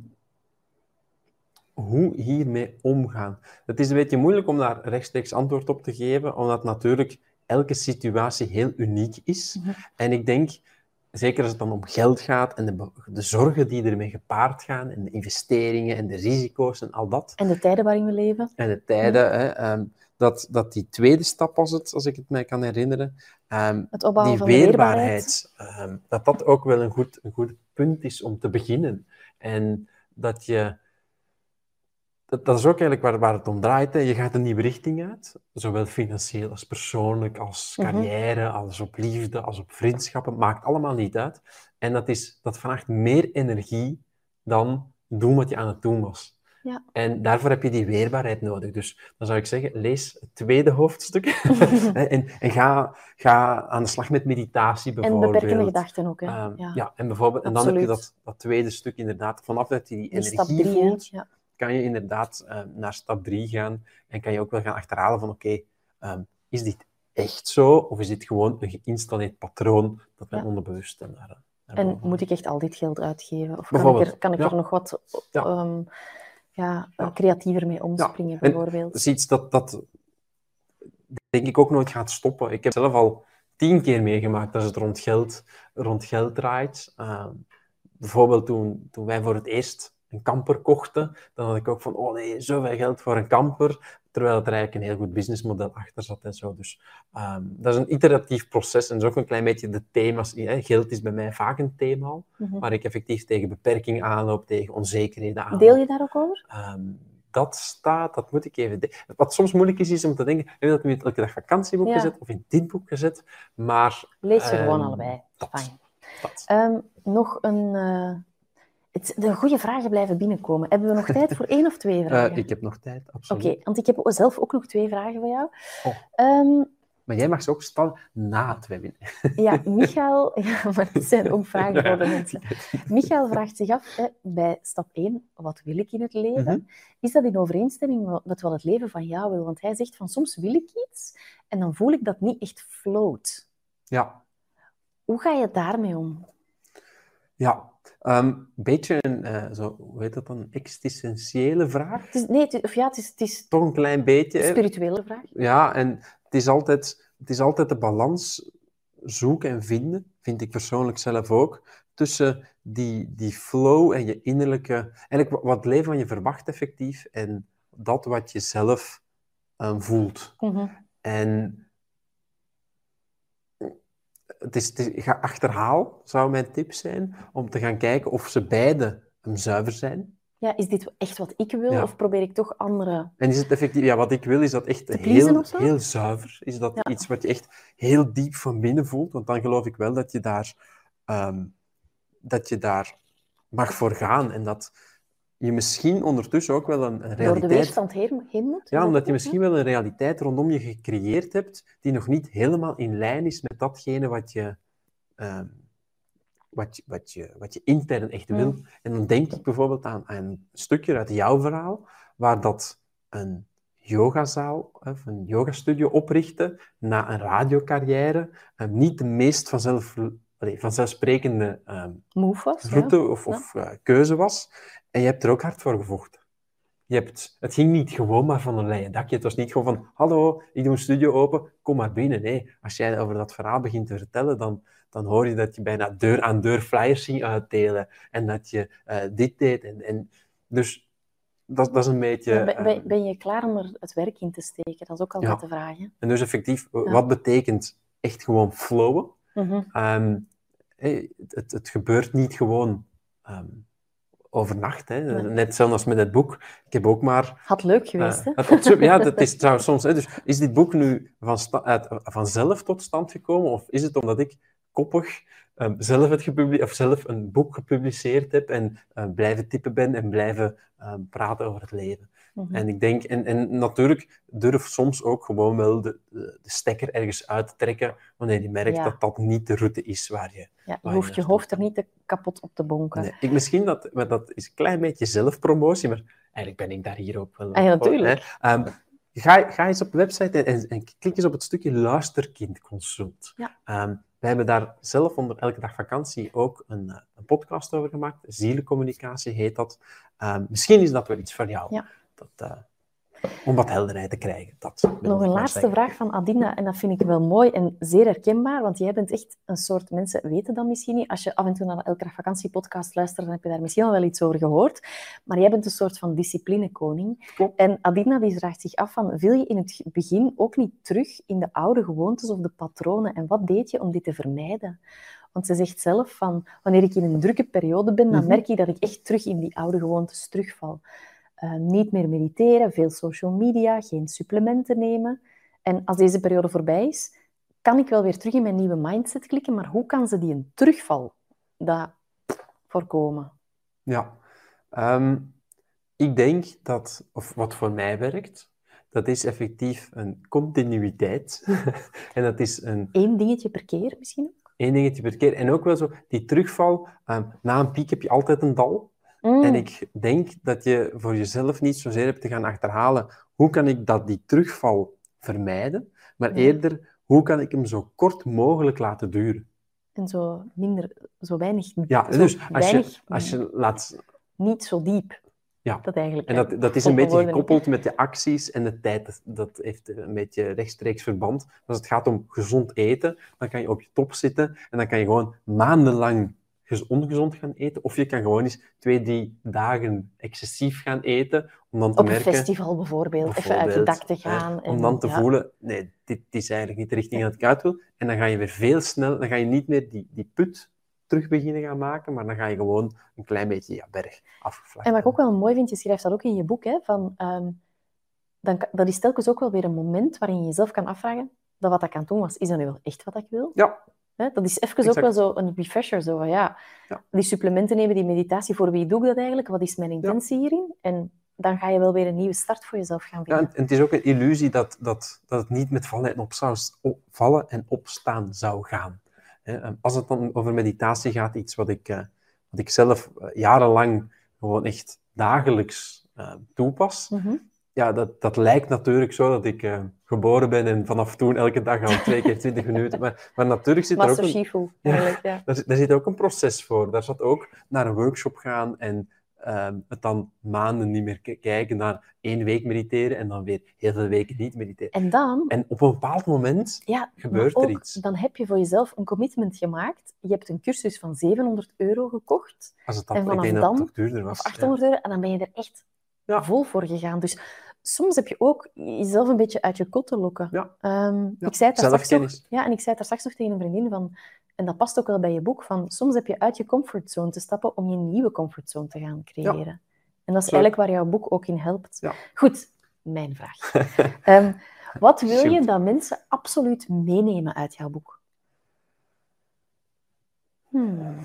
hoe hiermee omgaan? Het is een beetje moeilijk om daar rechtstreeks antwoord op te geven, omdat natuurlijk elke situatie heel uniek is. Mhm. En ik denk, zeker als het dan om geld gaat en de, de zorgen die ermee gepaard gaan, en de investeringen en de risico's en al dat, En de tijden waarin we leven? en de tijden, hè, ehm, dat, dat die tweede stap was het, als ik het mij kan herinneren, ehm, Het die van de weerbaarheid? weerbaarheid, ehm, dat dat ook wel een goed, een goed punt is om te beginnen. En dat je... Dat, dat is ook eigenlijk waar, waar het om draait. Hè. Je gaat een nieuwe richting uit, zowel financieel als persoonlijk, als Mhm. carrière, als op liefde, als op vriendschappen. Maakt allemaal niet uit. En dat, is, dat vraagt meer energie dan doen wat je aan het doen was. Ja. En daarvoor heb je die weerbaarheid nodig. Dus dan zou ik zeggen, lees het tweede hoofdstuk. [LAUGHS] En en ga, ga aan de slag met meditatie En bijvoorbeeld. beperkende gedachten ook. Hè? Ehm, ja. ja. en bijvoorbeeld, en dan heb je dat, dat tweede stuk inderdaad. Vanaf dat je die Die energie stap drie, voelt, Ja. Kan je inderdaad eh, naar stap drie gaan. En kan je ook wel gaan achterhalen van, oké, ehm, is dit echt zo? Of is dit gewoon een geïnstalleerd patroon dat mijn Ja. onderbewuste naar, naar En moet ik echt al dit geld uitgeven? Of kan ik er, kan ik ja. er nog wat Ja. ehm, ja, Ja. creatiever mee omspringen, En bijvoorbeeld? Dat is iets dat, dat denk ik ook nooit gaat stoppen. Ik heb zelf al tien keer meegemaakt als het rond geld, rond geld draait. Ehm, bijvoorbeeld toen, toen wij voor het eerst een kamper kochten, dan had ik ook van, oh nee, zoveel geld voor een kamper, terwijl er eigenlijk een heel goed businessmodel achter zat en zo. Dus ehm, dat is een iteratief proces en dat is ook een klein beetje de thema's. Hè. Geld is bij mij vaak een thema, Mhm. waar ik effectief tegen beperkingen aanloop, tegen onzekerheden aanloop. Deel je daar ook over? Ehm, dat staat, dat moet ik even... Wat soms moeilijk is, is om te denken, heb je dat nu in het elke dag vakantieboek Ja. gezet of in dit boek gezet? Maar Lees je gewoon Ehm, allebei. dat. Nog een... eh, het, de goede vragen blijven binnenkomen. Hebben we nog tijd voor één of twee Eh, vragen? ik heb nog tijd, Oké, absoluut. want ik heb zelf ook nog twee vragen voor jou. Oh. Ehm, Maar jij mag ze ook stellen na het webinar. ja, Michael... [LAUGHS] Ja, maar het zijn ook vragen voor de mensen. Michael vraagt zich af, bij stap 1, wat wil ik in het leven? Mhm. Is dat in overeenstemming met wat het leven van jou wil? Want hij zegt van, soms wil ik iets en dan voel ik dat niet echt float. Ja, Hoe ga je daarmee om? ja. Ehm, Een beetje een, eh, zo, hoe heet dat dan, existentiële vraag. Het is, nee, het is, of ja, het is, het is Toch een klein beetje. een spirituele vraag. Ja, en het is altijd, het is altijd de balans zoeken en vinden, vind ik persoonlijk zelf ook, tussen die, die flow en je innerlijke, eigenlijk wa- wat het leven van je verwacht effectief en dat wat je zelf eh, voelt. Mhm. En het is, het is, ga achterhaal, zou mijn tip zijn, om te gaan kijken of ze beide zuiver zijn. Ja, is dit echt wat ik wil Ja. of probeer ik toch andere... En is het effectief, ja, wat ik wil is dat echt heel, heel zuiver. Is dat Ja. iets wat je echt heel diep van binnen voelt? Want dan geloof ik wel dat je daar, ehm, dat je daar mag voor gaan. En dat je misschien ondertussen ook wel een, een Door de realiteit. weerstand heen, heen moet? Ja, dat omdat je misschien wel een realiteit rondom je gecreëerd hebt die nog niet helemaal in lijn is met datgene wat je, ehm, wat je, wat je, wat je intern echt wil. Mm. En dan denk ik bijvoorbeeld aan, aan een stukje uit jouw verhaal, waar dat een yogazaal of een yogastudio oprichten na een radiocarrière, eh, niet de meest vanzelf, allee, vanzelfsprekende Move was, ja. route of, Ja. of eh, keuze was. En je hebt er ook hard voor gevochten. Je hebt, het ging niet gewoon maar van een leien dakje. Het was niet gewoon van, hallo, ik doe een studio open, kom maar binnen. Nee, als jij over dat verhaal begint te vertellen, dan, dan hoor je dat je bijna deur aan deur flyers ging uitdelen. En dat je eh, dit deed. En, en, dus dat, dat is een beetje... Ja, ben, ben, eh, ben je klaar om er het werk in te steken? Dat is ook altijd Ja. de vraag. Hè? en dus effectief, Ja. wat betekent echt gewoon flowen? Mhm. Ehm, hé, het, het gebeurt niet gewoon ehm, overnacht. Hè. Nee. Net zelfs als met het boek. Ik heb ook maar... Had leuk geweest, eh, hè? het ja, dat [LAUGHS] is trouwens soms... Hè, dus is dit boek nu van uit, vanzelf tot stand gekomen? Of is het omdat ik koppig ehm, zelf, het of zelf een boek gepubliceerd heb en eh, blijven typen ben en blijven praten over het leven? Mhm. En ik denk, en, en natuurlijk durf soms ook gewoon wel de, de, de stekker ergens uit te trekken wanneer je merkt Ja. dat dat niet de route is waar je... ja, je hoeft je hoofd er niet te kapot op te bonken. Nee, ik, misschien dat, maar dat is een klein beetje zelfpromotie, maar eigenlijk ben ik daar hier ook wel Ah ja, natuurlijk. hè. Ehm, ga, ga eens op de website en, en, en klik eens op het stukje luisterkindconsult. Ja. Ehm, wij hebben daar zelf onder Elke Dag Vakantie ook een, eh, een podcast over gemaakt. Zielencommunicatie heet dat. Ehm, misschien is dat wel iets voor jou. Ja. Dat, eh, om wat helderheid te krijgen. Dat Nog een laatste zeggen. vraag van Adina, en dat vind ik wel mooi en zeer herkenbaar, want jij bent echt een soort, mensen weten dat misschien niet, als je af en toe naar de Elke Dag Vakantie podcast luistert, dan heb je daar misschien al wel iets over gehoord, maar jij bent een soort van disciplinekoning. En Adina die vraagt zich af van, wil je in het begin ook niet terug in de oude gewoontes of de patronen, en wat deed je om dit te vermijden? Want ze zegt zelf van, wanneer ik in een drukke periode ben, dan Mhm. merk ik dat ik echt terug in die oude gewoontes terugval. Eh, niet meer mediteren, veel social media, geen supplementen nemen. En als deze periode voorbij is, kan ik wel weer terug in mijn nieuwe mindset klikken, maar hoe kan ze die een terugval dat voorkomen? Ja, Ehm, ik denk dat, of wat voor mij werkt, dat is effectief een continuïteit. [LAUGHS] en dat is een Eén dingetje per keer misschien ook? één dingetje per keer. En ook wel zo, die terugval, ehm, na een piek heb je altijd een dal. Mm, En ik denk dat je voor jezelf niet zozeer hebt te gaan achterhalen hoe kan ik dat die terugval vermijden, maar Ja. eerder hoe kan ik hem zo kort mogelijk laten duren? En zo minder, zo weinig. Ja, zo dus als weinig, je, als je laat... Niet zo diep. Ja. Dat eigenlijk. En dat, dat is een beetje gekoppeld met de acties en de tijd. Dat, heeft een beetje rechtstreeks verband. Als het gaat om gezond eten, dan kan je op je top zitten en dan kan je gewoon maandenlang ongezond gaan eten. Of je kan gewoon eens twee, drie dagen excessief gaan eten, om dan te Op een merken... festival bijvoorbeeld, even uit je dak te gaan. hè, om en- dan te ja. voelen, nee, dit is eigenlijk niet de richting dat ik uit wil. En dan ga je weer veel snel, dan ga je niet meer die, die put terug beginnen gaan maken, maar dan ga je gewoon een klein beetje ja, berg afgevlakt. En wat ik ook wel mooi vind, je schrijft dat ook in je boek, hè, van, ehm, dan, dat is telkens ook wel weer een moment waarin je jezelf kan afvragen dat wat ik aan het doen was, is dat nu wel echt wat ik wil? Ja, Hè, dat is even ook wel zo een refresher, zo van ja, Ja. die supplementen nemen, die meditatie, voor wie doe ik dat eigenlijk? Wat is mijn intentie hierin? En dan ga je wel weer een nieuwe start voor jezelf gaan Ja, en, vinden. het is ook een illusie dat, dat, dat het niet met vallen en, op zou, op- vallen en opstaan zou gaan. Als het dan over meditatie gaat, iets wat ik, eh, wat ik zelf eh, jarenlang gewoon echt dagelijks eh, toepas, Mhm. Ja, dat, dat lijkt natuurlijk zo dat ik eh, geboren ben en vanaf toen elke dag al twee keer twintig [LAUGHS] minuten. Maar, maar natuurlijk zit er ook een, Shifu, [LAUGHS] eigenlijk. Ja. daar, zit- daar zit ook een proces voor. Daar zat ook naar een workshop gaan en ehm, het dan maanden niet meer kijken naar één week mediteren en dan weer heel veel weken niet mediteren. En dan, En op een bepaald moment ja, gebeurt er iets. dan heb je voor jezelf een commitment gemaakt. Je hebt een cursus van 700 euro gekocht. Als het en dat, ik vanaf denk dat dan- het duurder was. Of 800 euro, en dan ben je er echt vol voor gegaan. Dus soms heb je ook jezelf een beetje uit je kot te lokken. Ja. Ehm, Ja, ik zei het daar straks nog, ja, en ik zei het daar straks nog tegen een vriendin van, en dat past ook wel bij je boek, van soms heb je uit je comfortzone te stappen om je nieuwe comfortzone te gaan creëren. En dat is Zo. eigenlijk waar jouw boek ook in helpt. Ja. Goed, mijn vraag. [LAUGHS] Ehm, wat wil je dat mensen absoluut meenemen uit jouw boek? Hmm.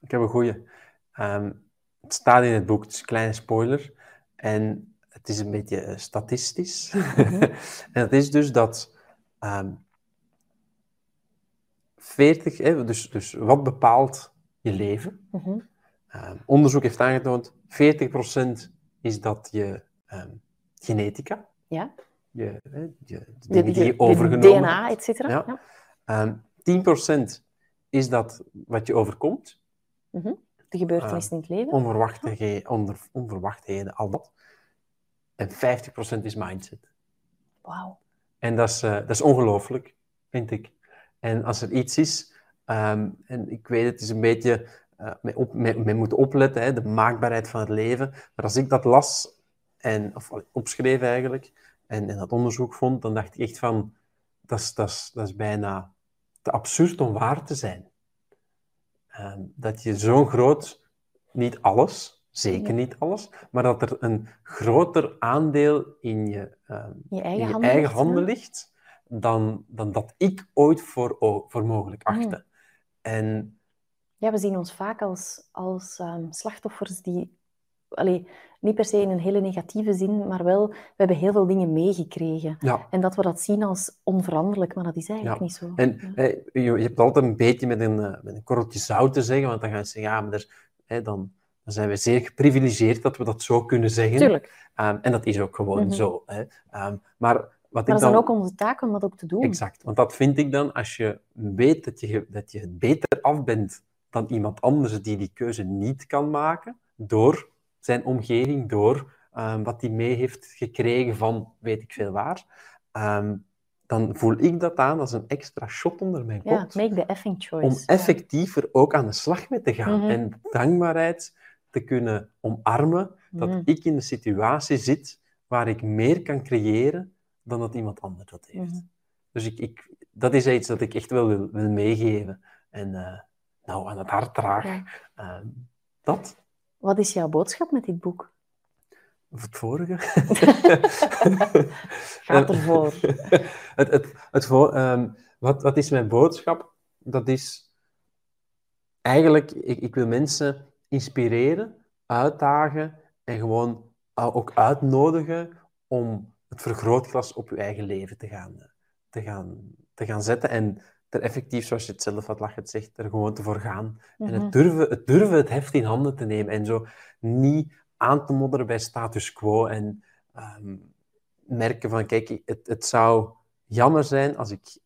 Ik heb een goeie. Ehm, het staat in het boek, het is een kleine spoiler. En het is een beetje eh, statistisch. [LAUGHS] en het is dus dat ehm 40, hè, dus, dus wat bepaalt je leven? Mhm. Ehm, onderzoek heeft aangetoond, 40% is dat je ehm, genetica, Ja, je, hè, je, de de, dingen die de overgenomen DNA, hebt. et cetera. Ja. Ja. Ehm, 10% is dat wat je overkomt. Mhm. De gebeurtenissen in het leven. onverwachte, ge- onder, onverwachtheden, al dat. En 50% is mindset. Wauw. En dat is, eh, dat is ongelooflijk, vind ik. En als er iets is, ehm, en ik weet het is een beetje eh mee, op, moeten opletten, hè, de maakbaarheid van het leven. Maar als ik dat las, en, of opschreef eigenlijk, en, en dat onderzoek vond, dan dacht ik echt van, dat is, dat is, dat is bijna te absurd om waar te zijn. Ehm, dat je zo'n groot, niet alles, zeker Ja. niet alles, maar dat er een groter aandeel in je, ehm, Je in eigen je handen. eigen ligt, hè? handen ligt, dan, dan dat ik ooit voor, voor mogelijk Mm. achtte. En Ja, we zien ons vaak als, als ehm, slachtoffers die, allee, niet per se in een hele negatieve zin, maar wel, we hebben heel veel dingen meegekregen. ja, En dat we dat zien als onveranderlijk, maar dat is eigenlijk Ja. niet zo. en Ja. je, hebt altijd een beetje met een, eh, met een korreltje zout te zeggen, want dan gaan ze zeggen, ja, maar er, hè, dan, dan zijn we zeer geprivilegeerd dat we dat zo kunnen zeggen. Tuurlijk. Ehm, en dat is ook gewoon Mhm. zo. Hè. Ehm, maar wat Maar dat is dan... ook onze taak om dat ook te doen. Exact, want dat vind ik dan als je weet dat je, dat je het beter af bent dan iemand anders die die keuze niet kan maken, door zijn omgeving, door ehm, wat hij mee heeft gekregen van weet ik veel waar, ehm, dan voel ik dat aan als een extra shot onder mijn Ja, kont. make the effing choice. om Ja. effectiever ook aan de slag mee te gaan Mhm. en dankbaarheid te kunnen omarmen dat Mhm. ik in de situatie zit waar ik meer kan creëren dan dat iemand anders dat heeft. Mhm. Dus ik, ik, dat is iets dat ik echt wel wil, wil meegeven en eh, nou aan het hart draag. Ja. Ehm, dat, Wat is jouw boodschap met dit boek? of het vorige. [LAUGHS] Gaat ervoor. [LAUGHS] het, het, het voor, ehm, wat, wat is mijn boodschap? Dat is eigenlijk, ik, ik wil mensen inspireren, uitdagen en gewoon uh, ook uitnodigen om het vergrootglas op je eigen leven te gaan, eh, te gaan, te gaan zetten en er effectief, zoals je het zelf had lachend zegt, er gewoon te voor gaan. En Mhm. het durven, het durven het heft in handen te nemen en zo niet aan te modderen bij status quo en ehm, merken van, kijk, het, het zou jammer zijn als ik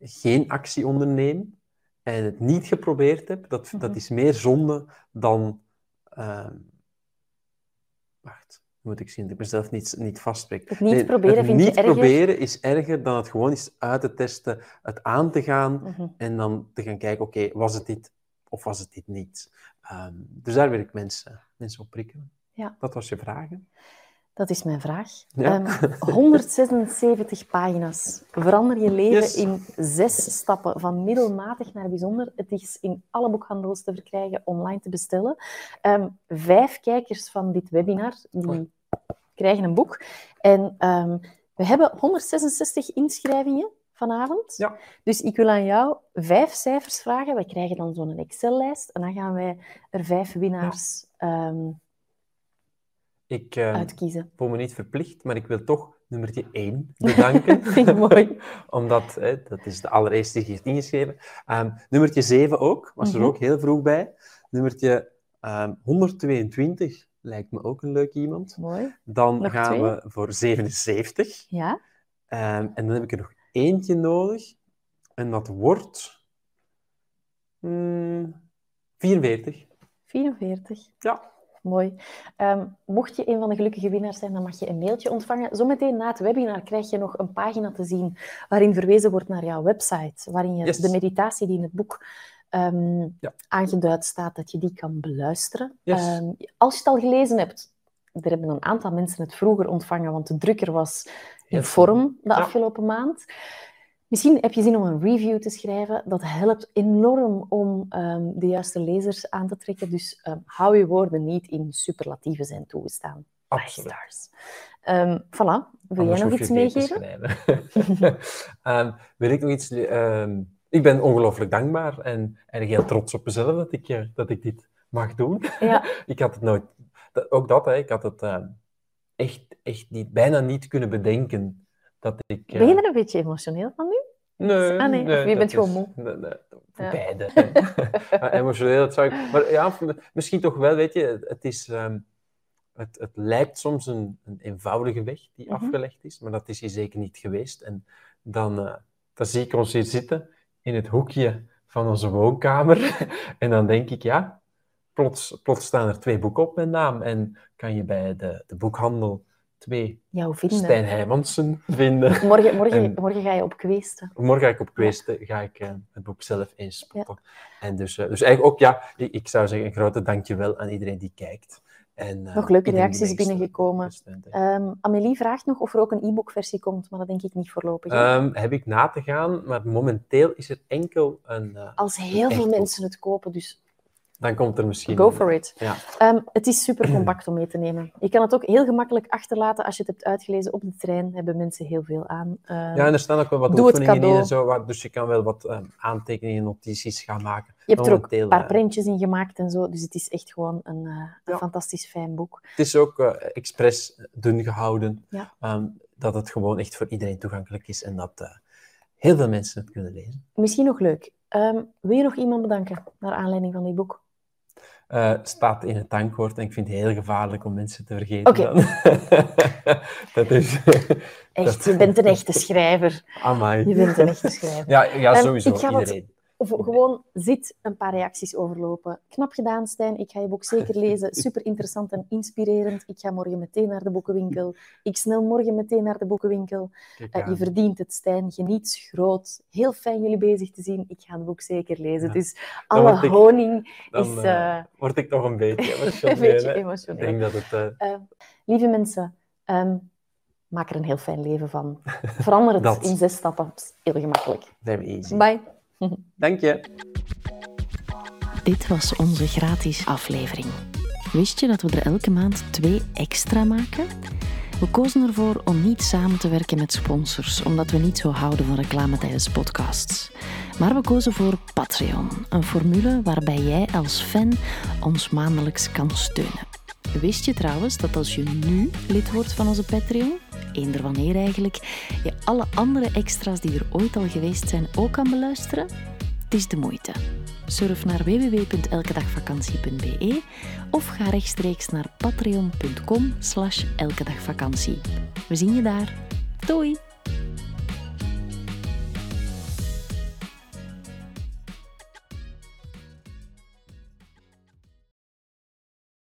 geen actie onderneem en het niet geprobeerd heb. Dat, Mhm. dat is meer zonde dan... ehm, wacht, moet ik zien dat ik mezelf niet, niet vastspreek. Het niet proberen het vind je niet erger? proberen is erger dan het gewoon eens uit te testen, het aan te gaan Mhm. en dan te gaan kijken, oké, was het dit of was het dit niet? Ehm, dus daar wil ik mensen, mensen op prikkelen. Ja. Dat was je vraag. hè? Dat is mijn vraag. Ja. Ehm, 176 pagina's. Verander je leven Yes. in zes stappen, van middelmatig naar bijzonder. Het is in alle boekhandels te verkrijgen, online te bestellen. Ehm, vijf kijkers van dit webinar die krijgen een boek. En ehm, we hebben 166 inschrijvingen vanavond. Ja. Dus ik wil aan jou vijf cijfers vragen. Wij krijgen dan zo'n Excel-lijst en dan gaan wij er vijf winnaars Ik eh, uitkiezen. voel me niet verplicht, maar ik wil toch nummertje 1 [LAUGHS] bedanken. Vind ik mooi. [LAUGHS] Omdat, hè, dat is de allereerste die heeft ingeschreven. Ehm nummertje 7 ook, was er Mhm. ook heel vroeg bij. Nummertje ehm 122 lijkt me ook een leuk iemand. Mooi. Dan Nog gaan twee? we voor 77. Ja. Ehm, en dan heb ik er nog eentje nodig. En dat wordt... hmm, 44. 44. Ja. Mooi. Ehm, mocht je een van de gelukkige winnaars zijn, dan mag je een mailtje ontvangen. Zometeen na het webinar krijg je nog een pagina te zien waarin verwezen wordt naar jouw website, waarin je Yes. de meditatie die in het boek ehm, Ja. aangeduid staat, dat je die kan beluisteren. Yes. Ehm, als je het al gelezen hebt, er hebben een aantal mensen het vroeger ontvangen, want de drukker was in vorm de Ja. afgelopen maand. Misschien heb je zin om een review te schrijven. Dat helpt enorm om ehm, de juiste lezers aan te trekken. Dus ehm, hou je woorden niet in superlatieven zijn toegestaan. Five Absoluut. stars. Ehm, voilà. Wil jij nog iets meegeven? [LAUGHS] wil ik nog iets... ik ben ongelooflijk dankbaar en eigenlijk heel trots op mezelf dat ik, eh, dat ik dit mag doen. Ja. [LAUGHS] ik had het nooit... dat- ook dat, hè, ik had het echt, echt niet, bijna niet kunnen bedenken dat ik... eh, Ben je er een beetje emotioneel van nu? Nee, Ah, nee, je bent gewoon moe. Nee, nee, Ja. Beide. Ja, [LAUGHS] emotioneel, dat zou ik... Maar ja, misschien toch wel, weet je, het, het is... ehm, het, het lijkt soms een, een eenvoudige weg die Mhm. afgelegd is, maar dat is hier zeker niet geweest. En dan, dan zie ik ons hier zitten in het hoekje van onze woonkamer. [LAUGHS] en dan denk ik, ja, plots, plots staan er twee boeken op mijn naam. En kan je bij de, de boekhandel twee Jouw vinden. Stijn Heijmansen vinden. [LAUGHS] Morgen, morgen, En- morgen ga je op kweesten. Morgen ga ik op kweesten, ga ik eh, het boek zelf inspotten. En dus, eh, dus eigenlijk ook, ja, ik, ik zou zeggen, een grote dankjewel aan iedereen die kijkt. En, eh, Nog leuke reacties binnengekomen. Steunt, hè. Ehm, Amélie vraagt nog of er ook een e-book-versie komt, maar dat denk ik niet voorlopig. Ehm, heb ik na te gaan, maar momenteel is er enkel een... Als heel veel mensen het kopen, dus dan komt er misschien... go for it. Ja. Ehm, het is super compact om mee te nemen. Je kan het ook heel gemakkelijk achterlaten als je het hebt uitgelezen op de trein. Hebben mensen heel veel aan. Ehm, Ja, en er staan ook wel wat oefeningen in cadeau. en zo, waar- dus je kan wel wat ehm, aantekeningen, notities gaan maken. je hebt er ook een paar eh, printjes in gemaakt en zo. Dus het is echt gewoon een, eh, een Ja. fantastisch fijn boek. Het is ook eh, expres dun gehouden, Ja. ehm, dat het gewoon echt voor iedereen toegankelijk is en dat eh, heel veel mensen het kunnen lezen. Misschien nog leuk. Ehm, wil je nog iemand bedanken naar aanleiding van dit boek? Eh, staat in het tankwoord en ik vind het heel gevaarlijk om mensen te vergeten. Oké. [LAUGHS] dat is... Echt, [LAUGHS] je bent een echte schrijver. Amai. Je bent een echte schrijver. Ja, ja sowieso. ik ga wat- iedereen. Gewoon zit een paar reacties overlopen. Knap gedaan, Stijn. Ik ga je boek zeker lezen. [LAUGHS] Super interessant en inspirerend. Ik ga morgen meteen naar de boekenwinkel. Ik snel morgen meteen naar de boekenwinkel. Eh, je verdient het, Stijn. Geniet groot. Heel fijn jullie bezig te zien. Ik ga het boek zeker lezen. Ja. Dus alle ik- honing Dan is eh, eh, word ik toch een beetje [LAUGHS] een emotioneel. beetje hè. Ik emotioneel. denk dat het... lieve mensen, ehm, maak er een heel fijn leven van. Verander het [LAUGHS] in zes stappen. Het heel gemakkelijk. easy. Bye. [LAUGHS] Dank je. Dit was onze gratis aflevering. Wist je dat we er elke maand twee extra maken? We kozen ervoor om niet samen te werken met sponsors, omdat we niet zo houden van reclame tijdens podcasts. Maar we kozen voor Patreon, een formule waarbij jij als fan ons maandelijks kan steunen. Wist je trouwens dat als je nu lid wordt van onze Patreon, eender wanneer eigenlijk, je alle andere extra's die er ooit al geweest zijn ook kan beluisteren? Het is de moeite. Surf naar www.elkedagvakantie.be of ga rechtstreeks naar patreon.com slash elkedagvakantie. We zien je daar. Doei!